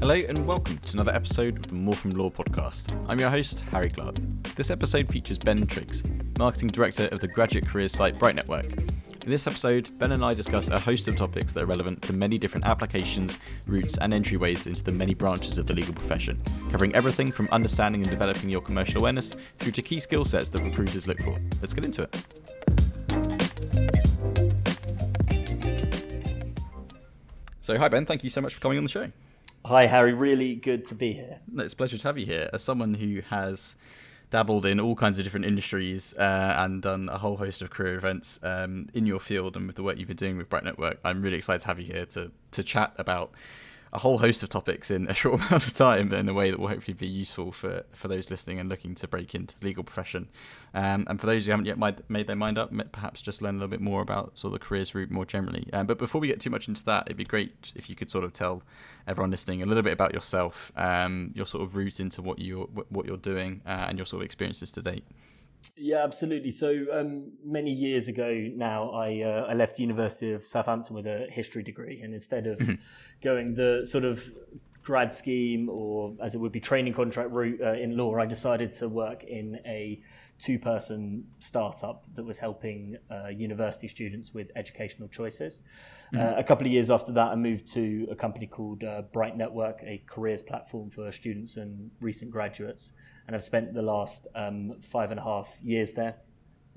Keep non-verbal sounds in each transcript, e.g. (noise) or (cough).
Hello and welcome to another episode of the More From Law podcast. I'm your host, Harry Clark. This episode features Ben Triggs, Marketing Director of the graduate careers site Bright Network. In this episode, Ben and I discuss a host of topics that are relevant to many different applications, routes, and entryways into the many branches of the legal profession, covering everything from understanding and developing your commercial awareness through to key skill sets that recruiters look for. Let's get into it. So, hi Ben, thank you so much for coming on the show. Hi, Harry. Really good to be here. It's a pleasure to have you here. As someone who has dabbled in all kinds of different industries uh, and done a whole host of career events um, in your field and with the work you've been doing with Bright Network, I'm really excited to have you here to to chat about a whole host of topics in a (laughs) short amount of time in a way that will hopefully be useful for, for those listening and looking to break into the legal profession. Um, and for those who haven't yet made their mind up, perhaps just learn a little bit more about sort of the careers route more generally. Um, but before we get too much into that, it'd be great if you could sort of tell everyone listening a little bit about yourself, um, your sort of route into what you're what you're doing, uh, and your sort of experiences to date. Yeah, absolutely. So um, many years ago now, I uh, I left University of Southampton with a history degree, and instead of mm-hmm. going the sort of grad scheme or as it would be training contract route uh, in law, I decided to work in a two person startup that was helping uh, university students with educational choices. Mm-hmm. Uh, a couple of years after that, I moved to a company called uh, Bright Network, a careers platform for students and recent graduates and I've spent the last um, five and a half years there.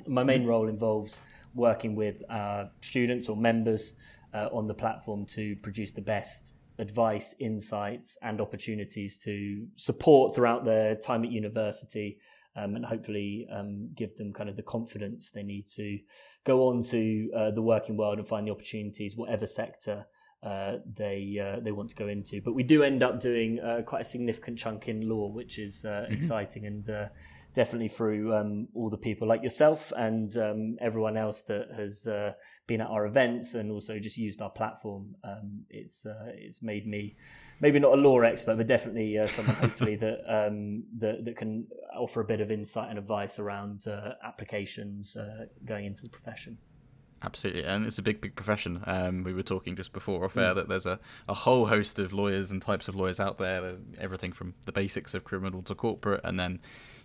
My main role involves working with uh, students or members uh, on the platform to produce the best advice, insights, and opportunities to support throughout their time at university. Um, and hopefully um, give them kind of the confidence they need to go on to uh, the working world and find the opportunities, whatever sector uh, they uh, they want to go into. But we do end up doing uh, quite a significant chunk in law, which is uh, mm-hmm. exciting and uh, definitely through um, all the people like yourself and um, everyone else that has uh, been at our events and also just used our platform. Um, it's it's made me maybe not a law expert, but definitely someone (laughs) hopefully that, um, that that can offer a bit of insight and advice around applications going into the profession. Absolutely, and it's a big, big profession. Um, we were talking just before off air mm. that there's a, a whole host of lawyers and types of lawyers out there. Everything from the basics of criminal to corporate, and then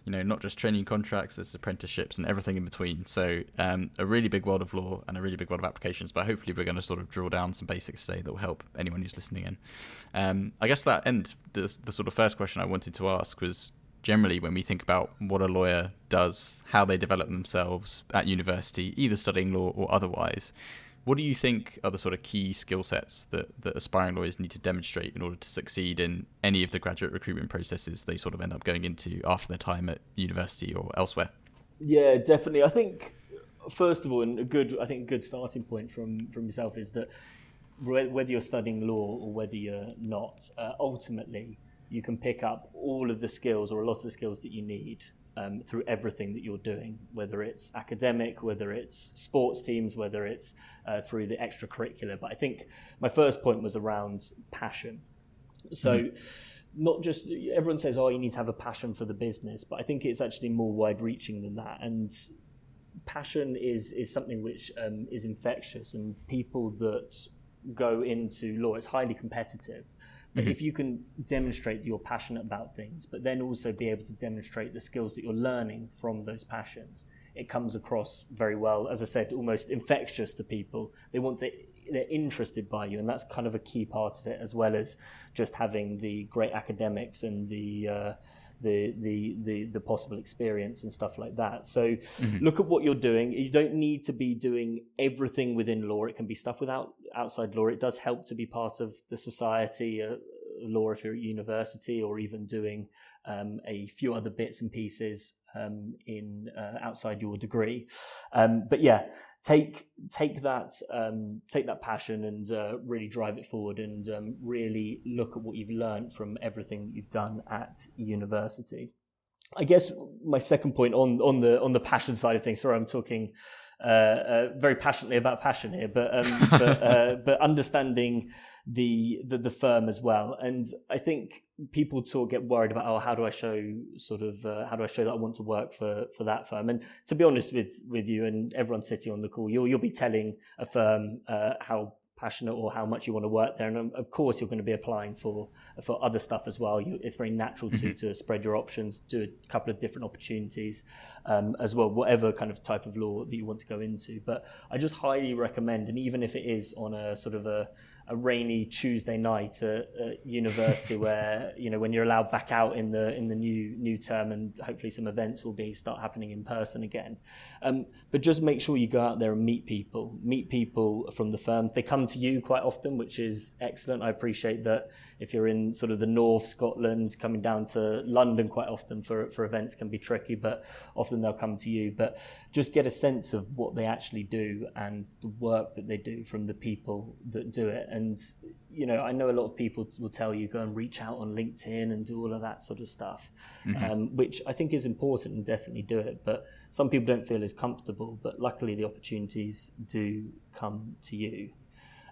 you know not just training contracts, there's apprenticeships and everything in between. So um, a really big world of law and a really big world of applications. But hopefully, we're going to sort of drill down some basics today that will help anyone who's listening in. Um, I guess that end the the sort of first question I wanted to ask was generally when we think about what a lawyer does, how they develop themselves at university, either studying law or otherwise. What do you think are the sort of key skill sets that, that aspiring lawyers need to demonstrate in order to succeed in any of the graduate recruitment processes they sort of end up going into after their time at university or elsewhere? Yeah, definitely. I think first of all, and a good, I think a good starting point from from yourself is that whether you're studying law or whether you're not, uh, ultimately you can pick up all of the skills or a lot of the skills that you need um, through everything that you're doing, whether it's academic, whether it's sports teams, whether it's uh, through the extracurricular. But I think my first point was around passion. So, mm-hmm. not just everyone says, oh, you need to have a passion for the business, but I think it's actually more wide reaching than that. And passion is, is something which um, is infectious, and people that go into law, it's highly competitive Mm-hmm. If you can demonstrate that you're passionate about things, but then also be able to demonstrate the skills that you're learning from those passions, it comes across very well. As I said, almost infectious to people. They want to, they're interested by you, and that's kind of a key part of it, as well as just having the great academics and the uh, the, the the the possible experience and stuff like that. So mm-hmm. look at what you're doing. You don't need to be doing everything within law. It can be stuff without outside law. It does help to be part of the society. Uh, law if you're at university or even doing um, a few other bits and pieces um, in uh, outside your degree um, but yeah take take that um, take that passion and uh, really drive it forward and um, really look at what you've learned from everything you've done at university. I guess my second point on on the on the passion side of things. Sorry, I'm talking uh, uh, very passionately about passion here, but um, (laughs) but, uh, but understanding the, the, the firm as well. And I think people talk get worried about oh how do I show sort of uh, how do I show that I want to work for for that firm. And to be honest with with you and everyone sitting on the call, you'll you'll be telling a firm uh, how passionate or how much you want to work there. And um, of course, you're going to be applying for for other stuff as well. You, it's very natural to mm-hmm. to spread your options, do a couple of different opportunities um, as well, whatever kind of type of law that you want to go into. But I just highly recommend, and even if it is on a sort of a a rainy Tuesday night at, at, university (laughs) where you know when you're allowed back out in the in the new new term and hopefully some events will be start happening in person again. Um, but just make sure you go out there and meet people, meet people from the firms. They come to you quite often, which is excellent. I appreciate that if you're in sort of the north Scotland, coming down to London quite often for for events can be tricky, but often they'll come to you. But just get a sense of what they actually do and the work that they do from the people that do it and you know, I know a lot of people will tell you go and reach out on LinkedIn and do all of that sort of stuff, mm-hmm. um, which I think is important and definitely do it. But some people don't feel as comfortable. But luckily, the opportunities do come to you.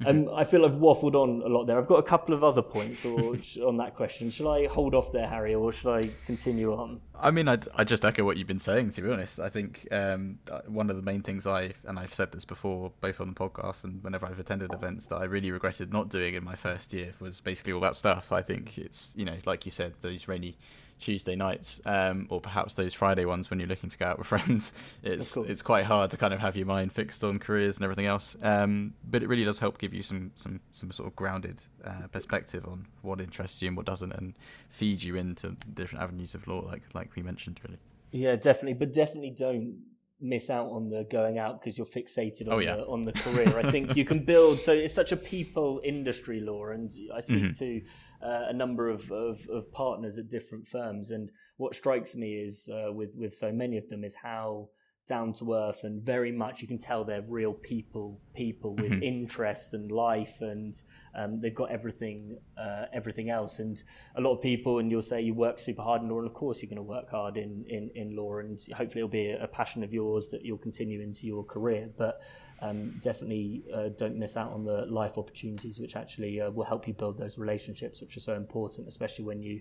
Um, I feel I've waffled on a lot there. I've got a couple of other points or, (laughs) on that question. Shall I hold off there, Harry, or should I continue on? I mean, I'd, i just echo what you've been saying, to be honest. I think um, uh, one of the main things I, and I've said this before, both on the podcast and whenever I've attended events, that I really regretted not doing in my first year was basically all that stuff. I think it's, you know, like you said, those rainy Tuesday nights, um, or perhaps those Friday ones when you're looking to go out with (laughs) friends. It's it's quite hard to kind of have your mind fixed on careers and everything else. Um, but it really does help give you some some some sort of grounded uh, perspective on what interests you and what doesn't, and feed you into different avenues of law, like like we mentioned, really. Yeah, definitely, but definitely don't miss out on the going out because you're fixated on oh, yeah. the on the (laughs) career. I think you can build. So it's such a people industry law, and I speak mm-hmm. to uh, a number of, of, of partners at different firms, and what strikes me is uh, with with so many of them is how down to earth and very much you can tell they're real people people with mm-hmm. interests and life and um, they've got everything uh, everything else and a lot of people and you'll say you work super hard in law and of course you're going to work hard in, in, in law and hopefully it'll be a, passion of yours that you'll continue into your career but um, definitely uh, don't miss out on the life opportunities which actually uh, will help you build those relationships which are so important especially when you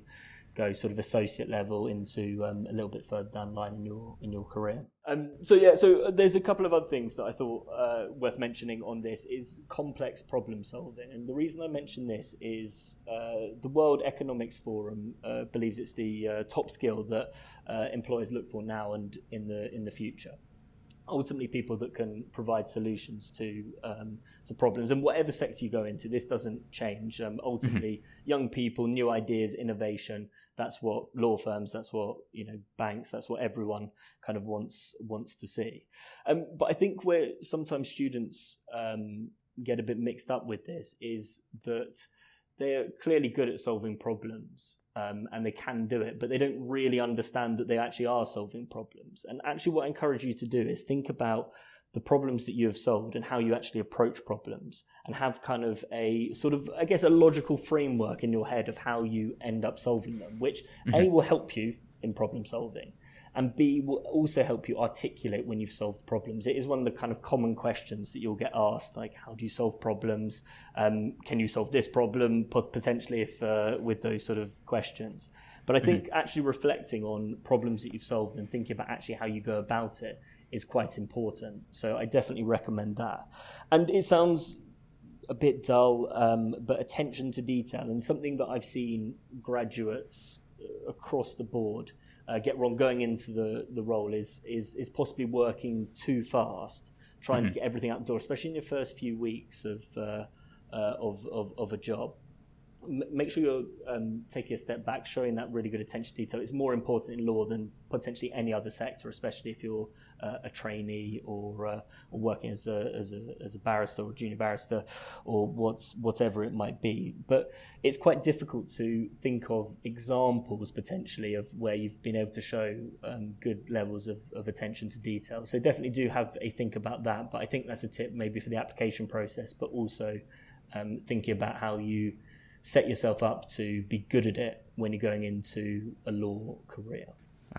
go sort of associate level into um, a little bit further down the line in your in your career. Um, so yeah, so uh, there's a couple of other things that I thought uh, worth mentioning on this is complex problem solving, and the reason I mention this is uh, the World Economics Forum uh, believes it's the uh, top skill that uh, employers look for now and in the in the future ultimately people that can provide solutions to um, to problems. And whatever sector you go into, this doesn't change. Um, ultimately, mm-hmm. young people, new ideas, innovation. That's what law firms. That's what you know banks. That's what everyone kind of wants wants to see. Um, but I think where sometimes students um, get a bit mixed up with this is that they're clearly good at solving problems um, and they can do it, but they don't really understand that they actually are solving problems. And actually, what I encourage you to do is think about the problems that you have solved and how you actually approach problems and have kind of a sort of, I guess, a logical framework in your head of how you end up solving them, which mm-hmm. A will help you in problem solving and B will also help you articulate when you've solved problems. It is one of the kind of common questions that you'll get asked, like how do you solve problems? Um, can you solve this problem potentially if uh, with those sort of questions? But I mm-hmm. think mm-hmm. actually reflecting on problems that you've solved and thinking about actually how you go about it is quite important. So I definitely recommend that. And it sounds a bit dull, um, but attention to detail and something that I've seen graduates uh, across the board uh, get wrong going into the, the role is, is, is possibly working too fast, trying mm-hmm. to get everything out the door, especially in your first few weeks of, uh, uh, of, of, of a job make sure you're um, taking a step back, showing that really good attention to detail. It's more important in law than potentially any other sector, especially if you're uh, a trainee or, uh, or working as a, as, a, as a barrister or junior barrister or what's, whatever it might be. But it's quite difficult to think of examples potentially of where you've been able to show um, good levels of, of attention to detail. So definitely do have a think about that. But I think that's a tip maybe for the application process, but also um, thinking about how you set yourself up to be good at it when you're going into a law career.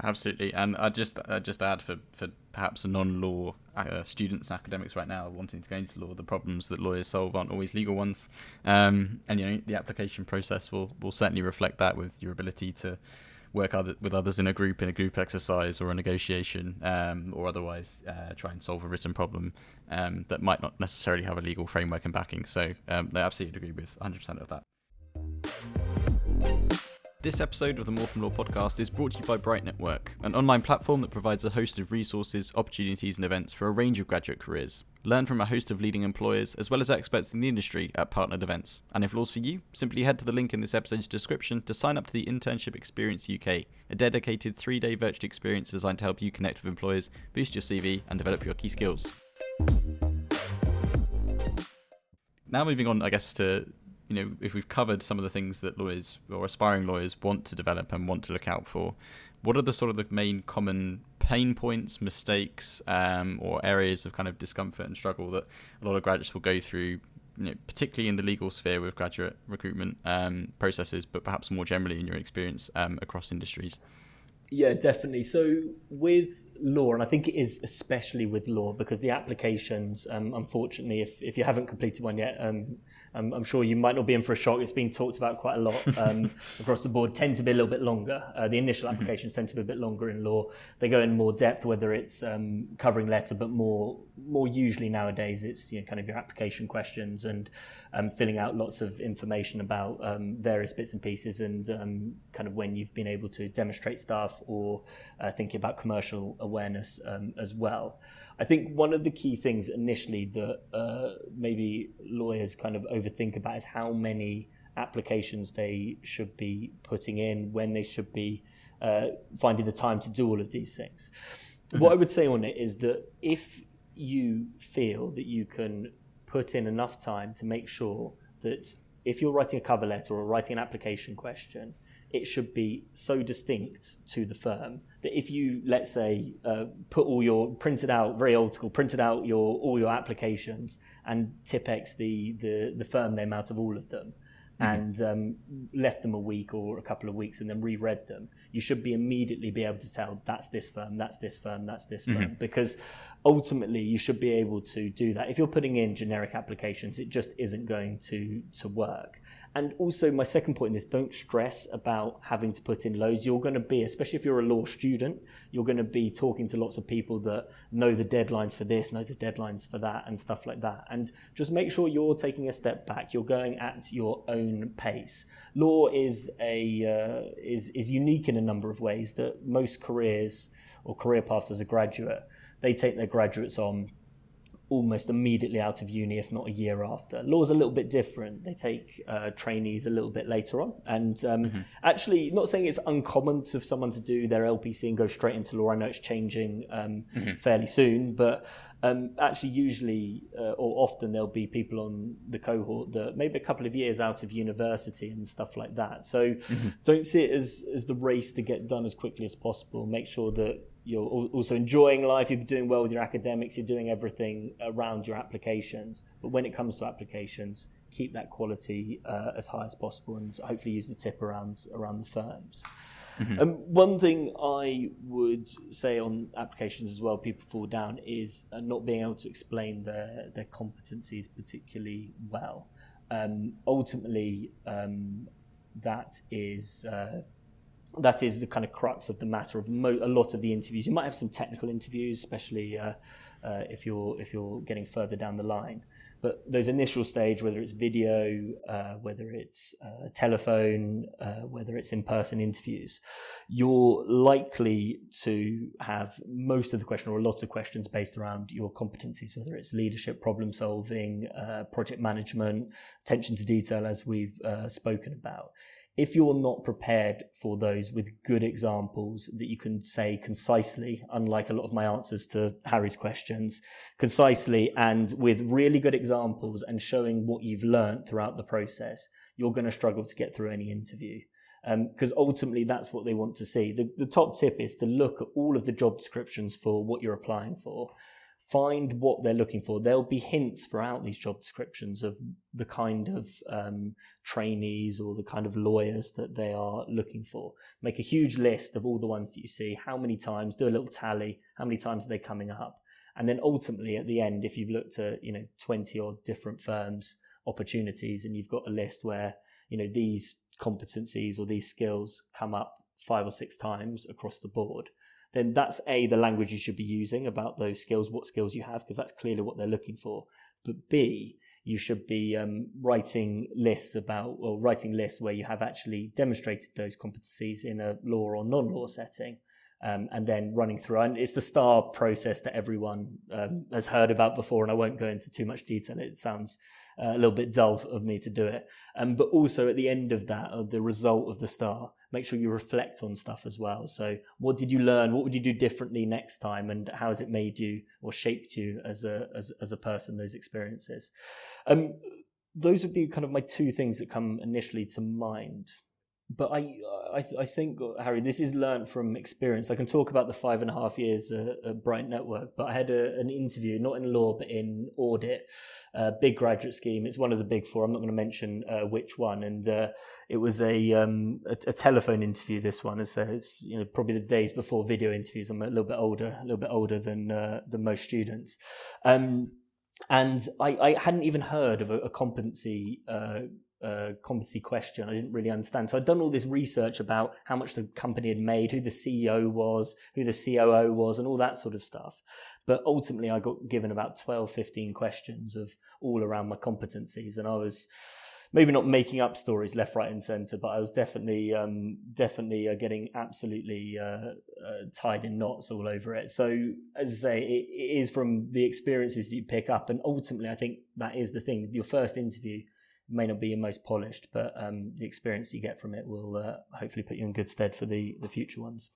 Absolutely, and I just I just add for for perhaps a non-law uh, students, academics right now wanting to go into law, the problems that lawyers solve aren't always legal ones, um, and you know the application process will will certainly reflect that with your ability to work other, with others in a group in a group exercise or a negotiation, um, or otherwise uh, try and solve a written problem um, that might not necessarily have a legal framework and backing. So um, I absolutely agree with 100% of that. This episode of the More From Law podcast is brought to you by Bright Network, an online platform that provides a host of resources, opportunities, and events for a range of graduate careers. Learn from a host of leading employers as well as experts in the industry at partnered events. And if law's for you, simply head to the link in this episode's description to sign up to the Internship Experience UK, a dedicated three day virtual experience designed to help you connect with employers, boost your CV, and develop your key skills. Now, moving on, I guess, to you know, if we've covered some of the things that lawyers or aspiring lawyers want to develop and want to look out for, what are the sort of the main common pain points, mistakes, um, or areas of kind of discomfort and struggle that a lot of graduates will go through, you know, particularly in the legal sphere with graduate recruitment um, processes, but perhaps more generally in your experience um, across industries? Yeah, definitely. So with law, and I think it is especially with law because the applications, um, unfortunately, if, if you haven't completed one yet, um, I'm, I'm, sure you might not be in for a shock. It's being talked about quite a lot um, (laughs) across the board. Tend to be a little bit longer. Uh, the initial mm-hmm. applications tend to be a bit longer in law. They go in more depth, whether it's um, covering letter, but more more usually nowadays it's you know, kind of your application questions and um, filling out lots of information about um, various bits and pieces and kind of when you've been able to demonstrate stuff or uh, thinking about commercial awareness um, as well. I think one of the key things initially that uh, maybe lawyers kind of overthink about is how many applications they should be putting in, when they should be uh, finding the time to do all of these things. Mm-hmm. What I would say on it is that if you feel that you can put in enough time to make sure that if you're writing a cover letter or writing an application question, it should be so distinct to the firm that if you let's say uh, put all your printed out very old school printed out your all your applications and Tipp-Ex the the the firm name out of all of them mm-hmm. and um, left them a week or a couple of weeks and then reread them you should be immediately be able to tell that's this firm that's this firm that's this firm mm-hmm. because ultimately you should be able to do that if you're putting in generic applications it just isn't going to to work and also, my second point is don't stress about having to put in loads. You're going to be, especially if you're a law student, you're going to be talking to lots of people that know the deadlines for this, know the deadlines for that, and stuff like that. And just make sure you're taking a step back. You're going at your own pace. Law is a uh, is is unique in a number of ways that most careers or career paths as a graduate they take their graduates on almost immediately out of uni, if not a year after. Law's a little bit different. They take uh, trainees a little bit later on. And um, mm-hmm. actually, not saying it's uncommon for someone to do their LPC and go straight into law. I know it's changing um, mm-hmm. fairly soon, but um, actually, usually uh, or often there'll be people on the cohort that maybe a couple of years out of university and stuff like that. So mm-hmm. don't see it as, as the race to get done as quickly as possible. Make sure that you're also enjoying life, you're doing well with your academics, you're doing everything around your applications. But when it comes to applications, keep that quality uh, as high as possible and hopefully use the tip around around the firms. Mm-hmm. Um, one thing I would say on applications as well, people fall down is uh, not being able to explain their their competencies particularly well. Um, ultimately, um, that is uh, that is the kind of crux of the matter of mo- a lot of the interviews. You might have some technical interviews, especially uh, uh, if you're if you're getting further down the line. But those initial stage, whether it's video, uh, whether it's uh, telephone, uh, whether it's in-person interviews, you're likely to have most of the question or a lot of questions based around your competencies, whether it's leadership, problem solving, uh, project management, attention to detail, as we've spoken about if you're not prepared for those with good examples that you can say concisely, unlike a lot of my answers to Harry's questions, concisely and with really good examples and showing what you've learned throughout the process, you're going to struggle to get through any interview. Because um, ultimately, that's what they want to see. The, the top tip is to look at all of the job descriptions for what you're applying for find what they're looking for. There'll be hints throughout these job descriptions of the kind of um, trainees or the kind of lawyers that they are looking for. Make a huge list of all the ones that you see. How many times? Do a little tally. How many times are they coming up? And then ultimately at the end, if you've looked at, you know, 20 or different firms, opportunities, and you've got a list where, you know, these competencies or these skills come up five or six times across the board, then that's A, the language you should be using about those skills, what skills you have, because that's clearly what they're looking for. But B, you should be um, writing lists about, or writing lists where you have actually demonstrated those competencies in a law or non law setting um, and then running through. And it's the STAR process that everyone um, has heard about before, and I won't go into too much detail. It sounds uh, a little bit dull of me to do it. Um, but also at the end of that, of the result of the STAR, make sure you reflect on stuff as well. So, what did you learn? What would you do differently next time? And how has it made you or shaped you as a as, as a person? Those experiences. Um, those would be kind of my two things that come initially to mind but I, I, I think Harry, this is learned from experience. I can talk about the five and a half years at Bright Network, but I had a, an interview, not in law, but in audit, a big graduate scheme. It's one of the big four. I'm not going to mention uh, which one, and uh, it was a, um, a, a telephone interview. This one, it's, uh, it's you know probably the days before video interviews. I'm a little bit older, a little bit older than uh, than most students. Um, and I, I, hadn't even heard of a, a competency uh, competency question. I didn't really understand. So I'd done all this research about how much the company had made, who the CEO was, who the COO was, and all that sort of stuff. But ultimately, I got given about 12, 15 questions of all around my competencies. And I was maybe not making up stories left, right, and centre, but I was definitely, um, definitely uh, getting absolutely uh, uh, tied in knots all over it. So, as I say, it, it is from the experiences you pick up. And ultimately, I think that is the thing. Your first interview, may not be your most polished, but um, the experience you get from it will uh, hopefully put you in good stead for the, the future ones.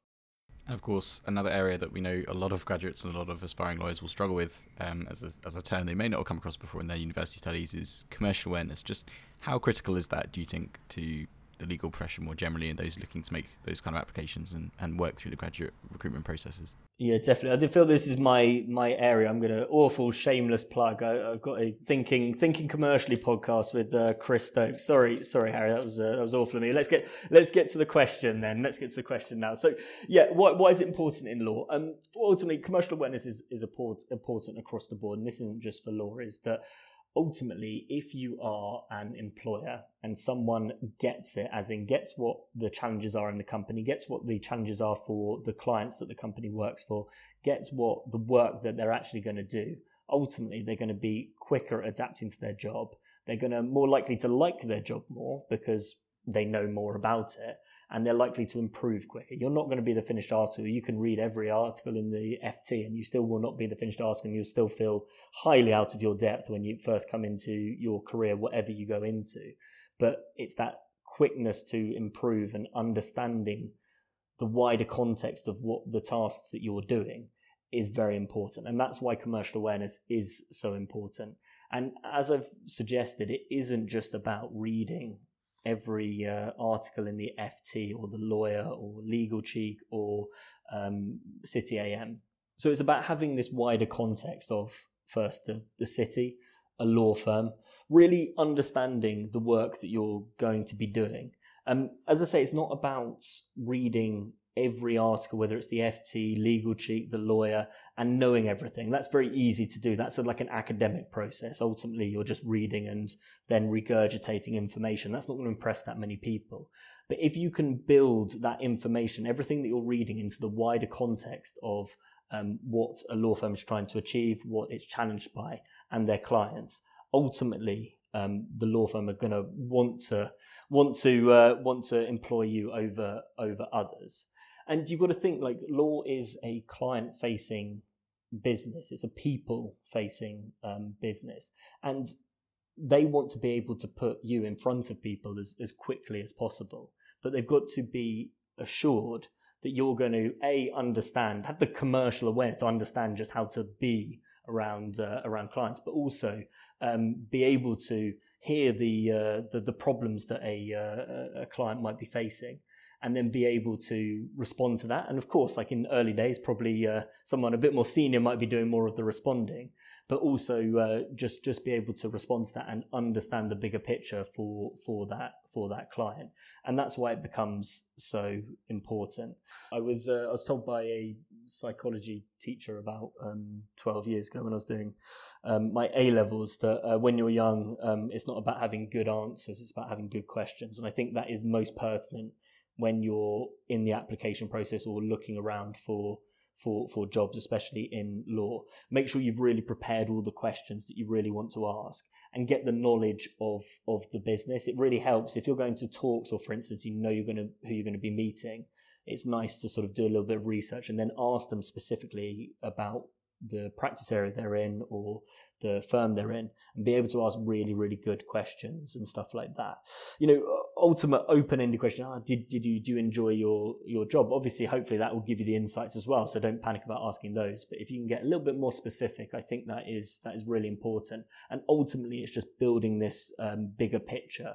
And of course, another area that we know a lot of graduates and a lot of aspiring lawyers will struggle with, um, as, a, as a term they may not have come across before in their university studies, is commercial awareness. Just how critical is that, do you think, to the legal profession more generally and those looking to make those kind of applications and, and work through the graduate recruitment processes? Yeah, definitely. I do feel this is my my area. I'm going to awful shameless plug. I, have got a thinking thinking commercially podcast with uh, Chris Stokes. Sorry, sorry, Harry. That was uh, that was awful of me. Let's get let's get to the question then. Let's get to the question now. So yeah, what why is it important in law? Um, ultimately, commercial awareness is is important across the board, and this isn't just for law. Is that ultimately, if you are an employer and someone gets it, as in gets what the challenges are in the company, gets what the challenges are for the clients that the company works for, gets what the work that they're actually going to do, ultimately they're going to be quicker at adapting to their job. They're going to more likely to like their job more because they know more about it and they're likely to improve quicker. You're not going to be the finished article. You can read every article in the FT and you still will not be the finished article and you'll still feel highly out of your depth when you first come into your career, whatever you go into. But it's that quickness to improve and understanding the wider context of what the tasks that you're doing is very important. And that's why commercial awareness is so important. And as I've suggested, it isn't just about reading every uh, article in the FT or the lawyer or legal cheek or um, City AM. So it's about having this wider context of first the, the city, a law firm, really understanding the work that you're going to be doing. Um, as I say, it's not about reading every article, whether it's the FT, legal cheek, the lawyer, and knowing everything. That's very easy to do. That's like an academic process. Ultimately, you're just reading and then regurgitating information. That's not going to impress that many people. But if you can build that information, everything that you're reading into the wider context of um, what a law firm is trying to achieve, what it's challenged by, and their clients, ultimately, um, the law firm are going to want to want to uh, want to employ you over over others. And you've got to think like law is a client facing business. It's a people facing um, business. And they want to be able to put you in front of people as, as quickly as possible. But they've got to be assured that you're going to a understand, have the commercial awareness to understand just how to be around uh, around clients, but also um, be able to hear the, uh, the, the problems that a uh, a client might be facing, and then be able to respond to that. And of course, like in early days, probably uh, someone a bit more senior might be doing more of the responding, but also uh, just just be able to respond to that and understand the bigger picture for for that for that client. And that's why it becomes so important. I was uh, I was told by a psychology teacher about um, 12 years ago when I was doing um, my A levels that uh, when you're young, um, it's not about having good answers, it's about having good questions. And I think that is most pertinent when you're in the application process or looking around for for for jobs, especially in law. Make sure you've really prepared all the questions that you really want to ask and get the knowledge of of the business. It really helps if you're going to talks or for instance you know you're going to who you're going to be meeting. It's nice to sort of do a little bit of research and then ask them specifically about the practice area they're in or the firm they're in and be able to ask really really good questions and stuff like that you know ultimate open-ended question ah, did, did you do you enjoy your your job obviously hopefully that will give you the insights as well so don't panic about asking those but if you can get a little bit more specific i think that is that is really important and ultimately it's just building this um, bigger picture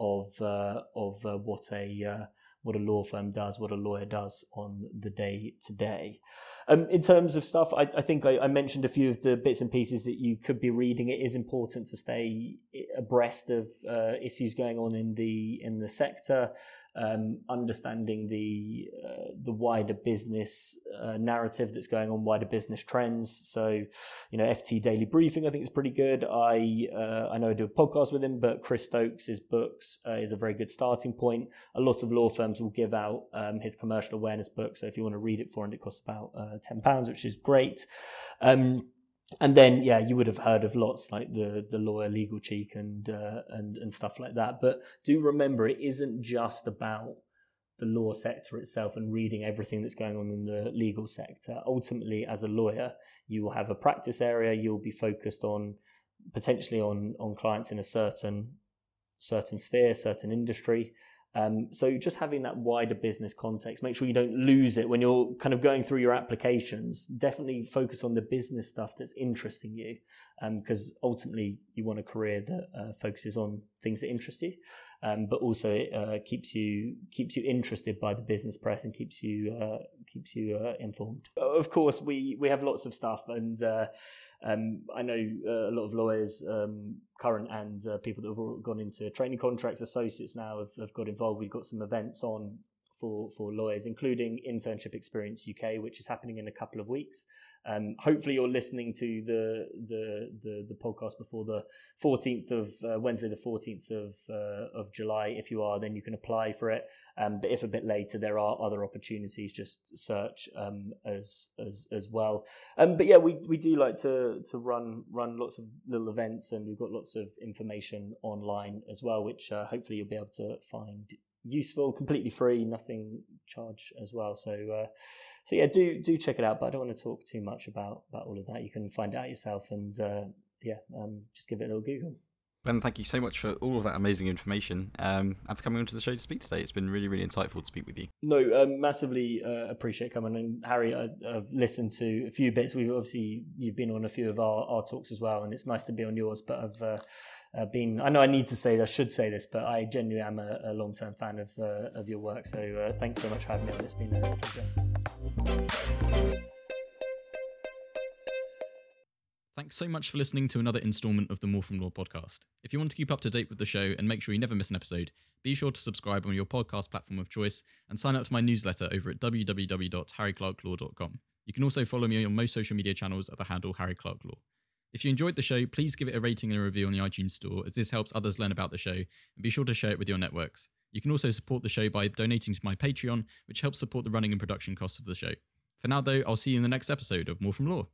of uh, of uh, what a uh, what a law firm does, what a lawyer does on the day to day. Um, in terms of stuff, I, I think I, I, mentioned a few of the bits and pieces that you could be reading. It is important to stay abreast of uh, issues going on in the in the sector um, understanding the uh, the wider business uh, narrative that's going on, wider business trends. So, you know, FT Daily Briefing I think is pretty good. I uh, I know I do a podcast with him, but Chris Stokes' books uh, is a very good starting point. A lot of law firms will give out um, his commercial awareness book, so if you want to read it for him, it costs about uh, ten pounds, which is great. Um, and then yeah, you would have heard of lots like the the lawyer legal cheek and uh, and and stuff like that. But do remember, it isn't just about the law sector itself and reading everything that's going on in the legal sector. Ultimately, as a lawyer, you will have a practice area. You'll be focused on potentially on on clients in a certain certain sphere, certain industry. Um, so just having that wider business context, make sure you don't lose it when you're kind of going through your applications. Definitely focus on the business stuff that's interesting you, because um, ultimately you want a career that uh, focuses on things that interest you um, but also it uh, keeps you keeps you interested by the business press and keeps you uh, keeps you uh, informed. Of course, we we have lots of stuff, and uh, um, I know uh, a lot of lawyers, um, current and people that have gone into training contracts, associates now have, have got involved. We've got some events on for, for lawyers, including Internship Experience UK, which is happening in a couple of weeks. Um, hopefully, you're listening to the, the the the, podcast before the 14th of uh, Wednesday, the 14th of uh, of July. If you are, then you can apply for it. Um, but if a bit later, there are other opportunities. Just search um, as as as well. Um, but yeah, we, we do like to to run run lots of little events, and we've got lots of information online as well, which uh, hopefully you'll be able to find useful, completely free, nothing charge as well. So, uh, so yeah, do do check it out. But I don't want to talk too much about about all of that. You can find out yourself, and uh, yeah, um, just give it a little Google. Ben, thank you so much for all of that amazing information um, and for coming onto the show to speak today. It's been really, really insightful to speak with you. No, um, massively uh, appreciate coming. And Harry, I, have listened to a few bits. We've obviously you've been on a few of our, our talks as well, and it's nice to be on yours. But I've uh, uh, been. I know I need to say, I should say this, but I genuinely am a, a long term fan of uh, of your work. So uh, thanks so much for having me. It's been a pleasure. Thanks so much for listening to another installment of the More From Law podcast. If you want to keep up to date with the show and make sure you never miss an episode, be sure to subscribe on your podcast platform of choice and sign up to my newsletter over at www.harryclarklaw.com. You can also follow me on most social media channels at the handle Harry Clark Law. If you enjoyed the show, please give it a rating and a review on the iTunes Store, as this helps others learn about the show, and be sure to share it with your networks. You can also support the show by donating to my Patreon, which helps support the running and production costs of the show. For now, though, I'll see you in the next episode of More From Law.